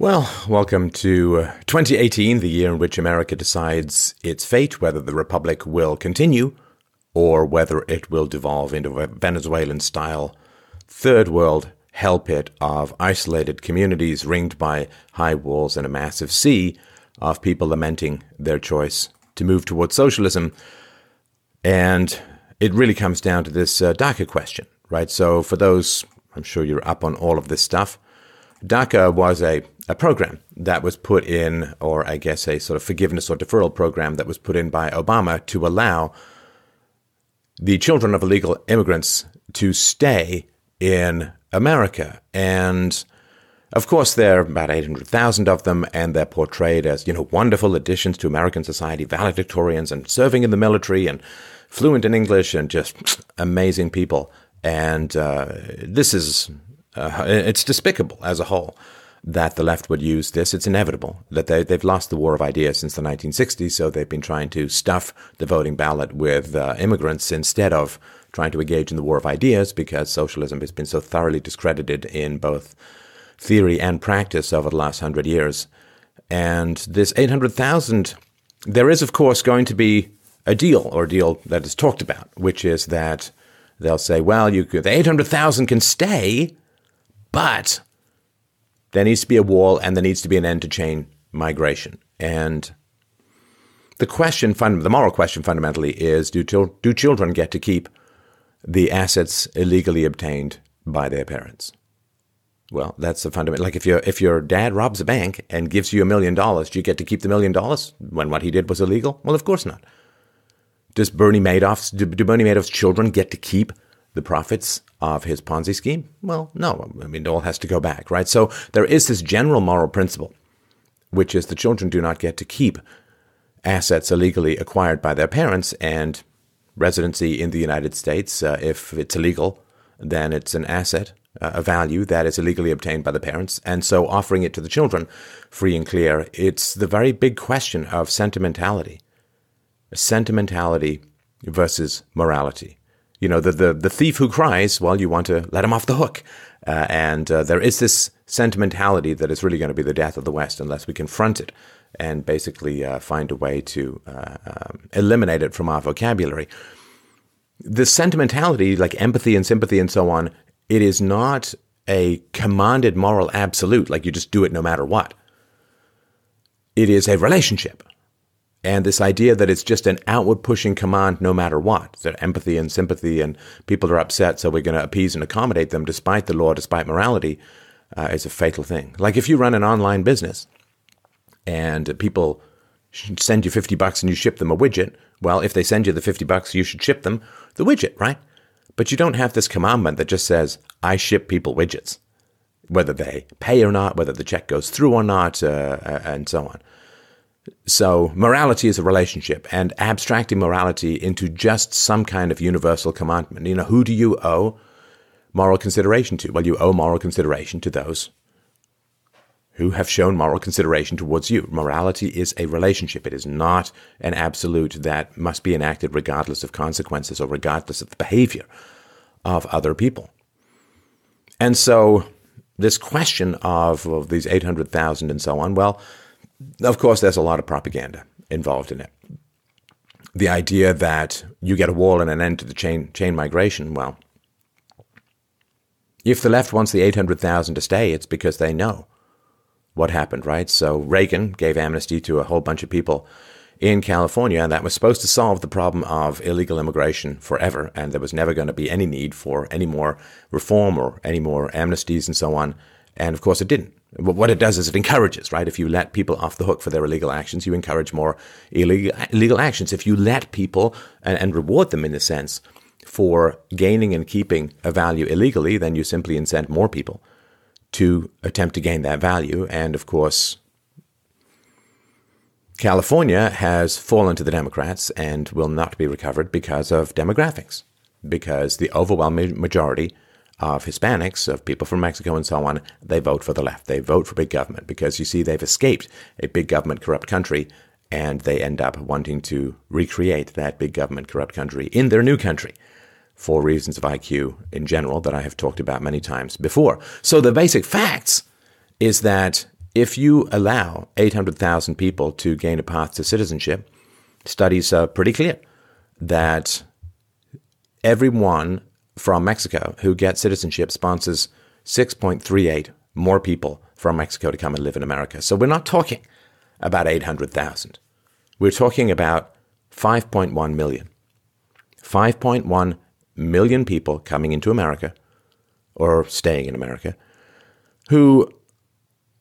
Well, welcome to uh, 2018, the year in which America decides its fate, whether the Republic will continue or whether it will devolve into a Venezuelan style third world hell pit of isolated communities ringed by high walls and a massive sea of people lamenting their choice to move towards socialism. And it really comes down to this uh, DACA question, right? So, for those, I'm sure you're up on all of this stuff. DACA was a, a program that was put in, or I guess a sort of forgiveness or deferral program that was put in by Obama to allow the children of illegal immigrants to stay in America. And of course, there are about 800,000 of them, and they're portrayed as, you know, wonderful additions to American society, valedictorians, and serving in the military, and fluent in English, and just amazing people. And uh, this is uh, it's despicable as a whole that the left would use this. It's inevitable that they, they've lost the war of ideas since the 1960s, so they've been trying to stuff the voting ballot with uh, immigrants instead of trying to engage in the war of ideas because socialism has been so thoroughly discredited in both theory and practice over the last hundred years. And this 800,000, there is, of course, going to be a deal or a deal that is talked about, which is that they'll say, well, you could, the 800,000 can stay but there needs to be a wall and there needs to be an end to chain migration. And the question, the moral question fundamentally is do, do children get to keep the assets illegally obtained by their parents? Well, that's the fundamental. Like if your if your dad robs a bank and gives you a million dollars, do you get to keep the million dollars when what he did was illegal? Well, of course not. Does Bernie Madoff's do, do Bernie Madoff's children get to keep the profits of his Ponzi scheme? Well, no. I mean, it all has to go back, right? So there is this general moral principle, which is the children do not get to keep assets illegally acquired by their parents and residency in the United States. Uh, if it's illegal, then it's an asset, uh, a value that is illegally obtained by the parents. And so offering it to the children free and clear, it's the very big question of sentimentality. Sentimentality versus morality you know, the, the, the thief who cries, well, you want to let him off the hook. Uh, and uh, there is this sentimentality that is really going to be the death of the West unless we confront it and basically uh, find a way to uh, um, eliminate it from our vocabulary. The sentimentality, like empathy and sympathy and so on, it is not a commanded moral absolute, like you just do it no matter what. It is a relationship. And this idea that it's just an outward pushing command no matter what, that empathy and sympathy and people are upset, so we're going to appease and accommodate them despite the law, despite morality, uh, is a fatal thing. Like if you run an online business and people send you 50 bucks and you ship them a widget, well, if they send you the 50 bucks, you should ship them the widget, right? But you don't have this commandment that just says, I ship people widgets, whether they pay or not, whether the check goes through or not, uh, and so on. So, morality is a relationship, and abstracting morality into just some kind of universal commandment. You know, who do you owe moral consideration to? Well, you owe moral consideration to those who have shown moral consideration towards you. Morality is a relationship. It is not an absolute that must be enacted regardless of consequences or regardless of the behavior of other people. And so, this question of, of these 800,000 and so on, well, of course, there's a lot of propaganda involved in it. The idea that you get a wall and an end to the chain chain migration, well, if the left wants the 800,000 to stay, it's because they know what happened, right? So Reagan gave amnesty to a whole bunch of people in California, and that was supposed to solve the problem of illegal immigration forever, and there was never going to be any need for any more reform or any more amnesties and so on. And of course, it didn't. What it does is it encourages, right? If you let people off the hook for their illegal actions, you encourage more illegal, illegal actions. If you let people and, and reward them in a sense for gaining and keeping a value illegally, then you simply incent more people to attempt to gain that value. And of course, California has fallen to the Democrats and will not be recovered because of demographics, because the overwhelming majority of Hispanics, of people from Mexico and so on, they vote for the left. They vote for big government because you see they've escaped a big government corrupt country and they end up wanting to recreate that big government corrupt country in their new country for reasons of IQ in general that I have talked about many times before. So the basic facts is that if you allow 800,000 people to gain a path to citizenship, studies are pretty clear that everyone from Mexico who get citizenship sponsors 6.38 more people from Mexico to come and live in America. So we're not talking about 800,000. We're talking about 5.1 million. 5.1 million people coming into America or staying in America who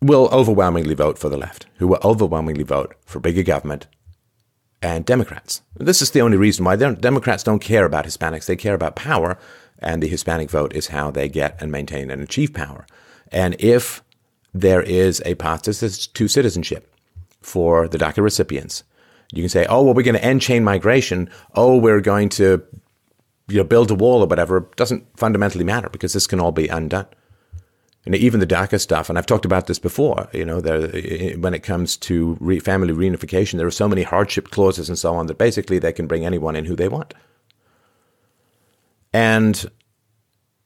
will overwhelmingly vote for the left, who will overwhelmingly vote for bigger government and Democrats. This is the only reason why Democrats don't care about Hispanics. They care about power, and the Hispanic vote is how they get and maintain and achieve power. And if there is a path to citizenship for the DACA recipients, you can say, oh, well, we're going to end chain migration. Oh, we're going to you know, build a wall or whatever. It doesn't fundamentally matter because this can all be undone. And even the DACA stuff, and I've talked about this before, you know, there, when it comes to re- family reunification, there are so many hardship clauses and so on that basically they can bring anyone in who they want. And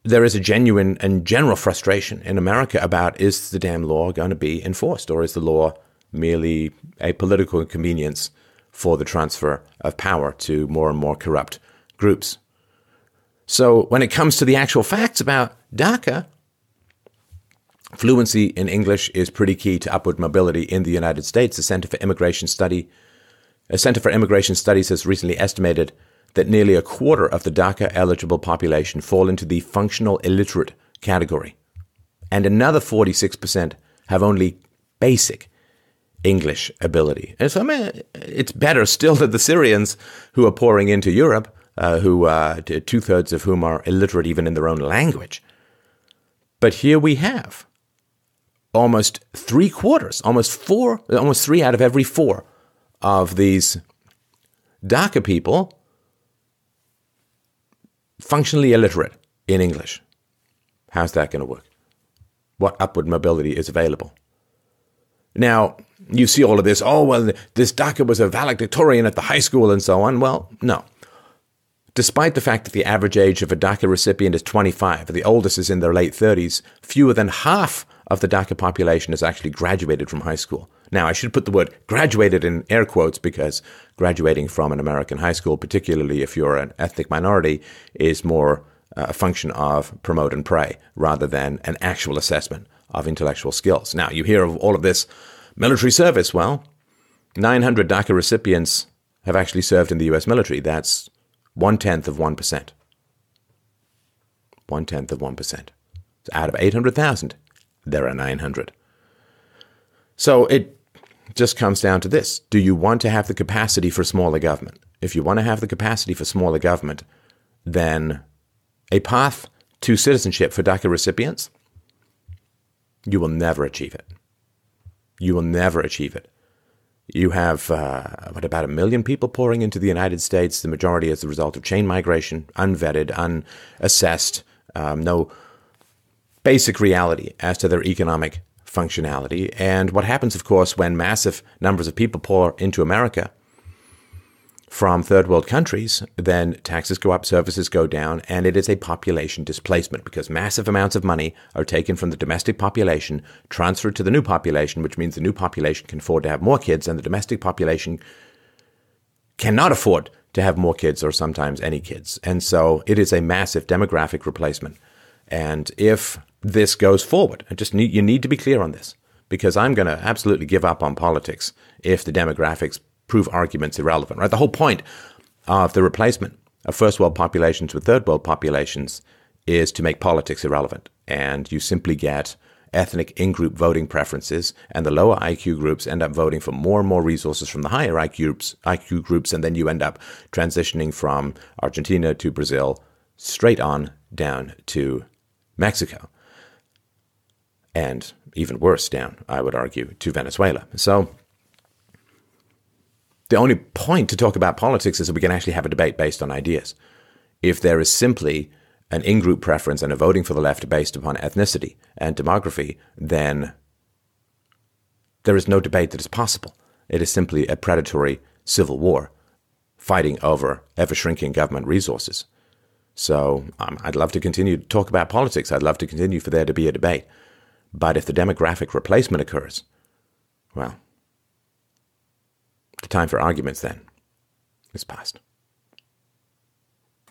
there is a genuine and general frustration in America about is the damn law going to be enforced or is the law merely a political inconvenience for the transfer of power to more and more corrupt groups? So when it comes to the actual facts about DACA, fluency in English is pretty key to upward mobility in the United States. The Center for Immigration Study, a Center for Immigration Studies has recently estimated that nearly a quarter of the DACA eligible population fall into the functional illiterate category, and another 46% have only basic English ability. And so I mean, it's better still that the Syrians who are pouring into Europe, uh, who uh, two thirds of whom are illiterate even in their own language. But here we have almost three quarters, almost four, almost three out of every four of these DACA people functionally illiterate in English. How's that going to work? What upward mobility is available? Now, you see all of this, oh, well, this DACA was a valedictorian at the high school and so on. Well, no. Despite the fact that the average age of a DACA recipient is 25, the oldest is in their late 30s, fewer than half of the DACA population has actually graduated from high school. Now, I should put the word graduated in air quotes because graduating from an American high school, particularly if you're an ethnic minority, is more uh, a function of promote and pray rather than an actual assessment of intellectual skills. Now, you hear of all of this military service. Well, 900 DACA recipients have actually served in the US military. That's one tenth of 1%. One tenth of 1%. So out of 800,000, there are 900. So it just comes down to this Do you want to have the capacity for smaller government? If you want to have the capacity for smaller government, then a path to citizenship for DACA recipients, you will never achieve it. You will never achieve it. You have, uh, what, about a million people pouring into the United States, the majority as a result of chain migration, unvetted, unassessed, um, no basic reality as to their economic functionality. And what happens, of course, when massive numbers of people pour into America from third world countries, then taxes go up, services go down, and it is a population displacement because massive amounts of money are taken from the domestic population, transferred to the new population, which means the new population can afford to have more kids, and the domestic population cannot afford to have more kids or sometimes any kids. And so it is a massive demographic replacement. And if this goes forward. I just need you need to be clear on this because I'm going to absolutely give up on politics if the demographics prove arguments irrelevant. Right, the whole point of the replacement of first world populations with third world populations is to make politics irrelevant, and you simply get ethnic in-group voting preferences, and the lower IQ groups end up voting for more and more resources from the higher IQ groups, IQ groups, and then you end up transitioning from Argentina to Brazil straight on down to Mexico and even worse down, I would argue, to Venezuela. So the only point to talk about politics is that we can actually have a debate based on ideas. If there is simply an in group preference and a voting for the left based upon ethnicity and demography, then there is no debate that is possible. It is simply a predatory civil war fighting over ever shrinking government resources. So um, I'd love to continue to talk about politics. I'd love to continue for there to be a debate. But if the demographic replacement occurs, well, the time for arguments then is past.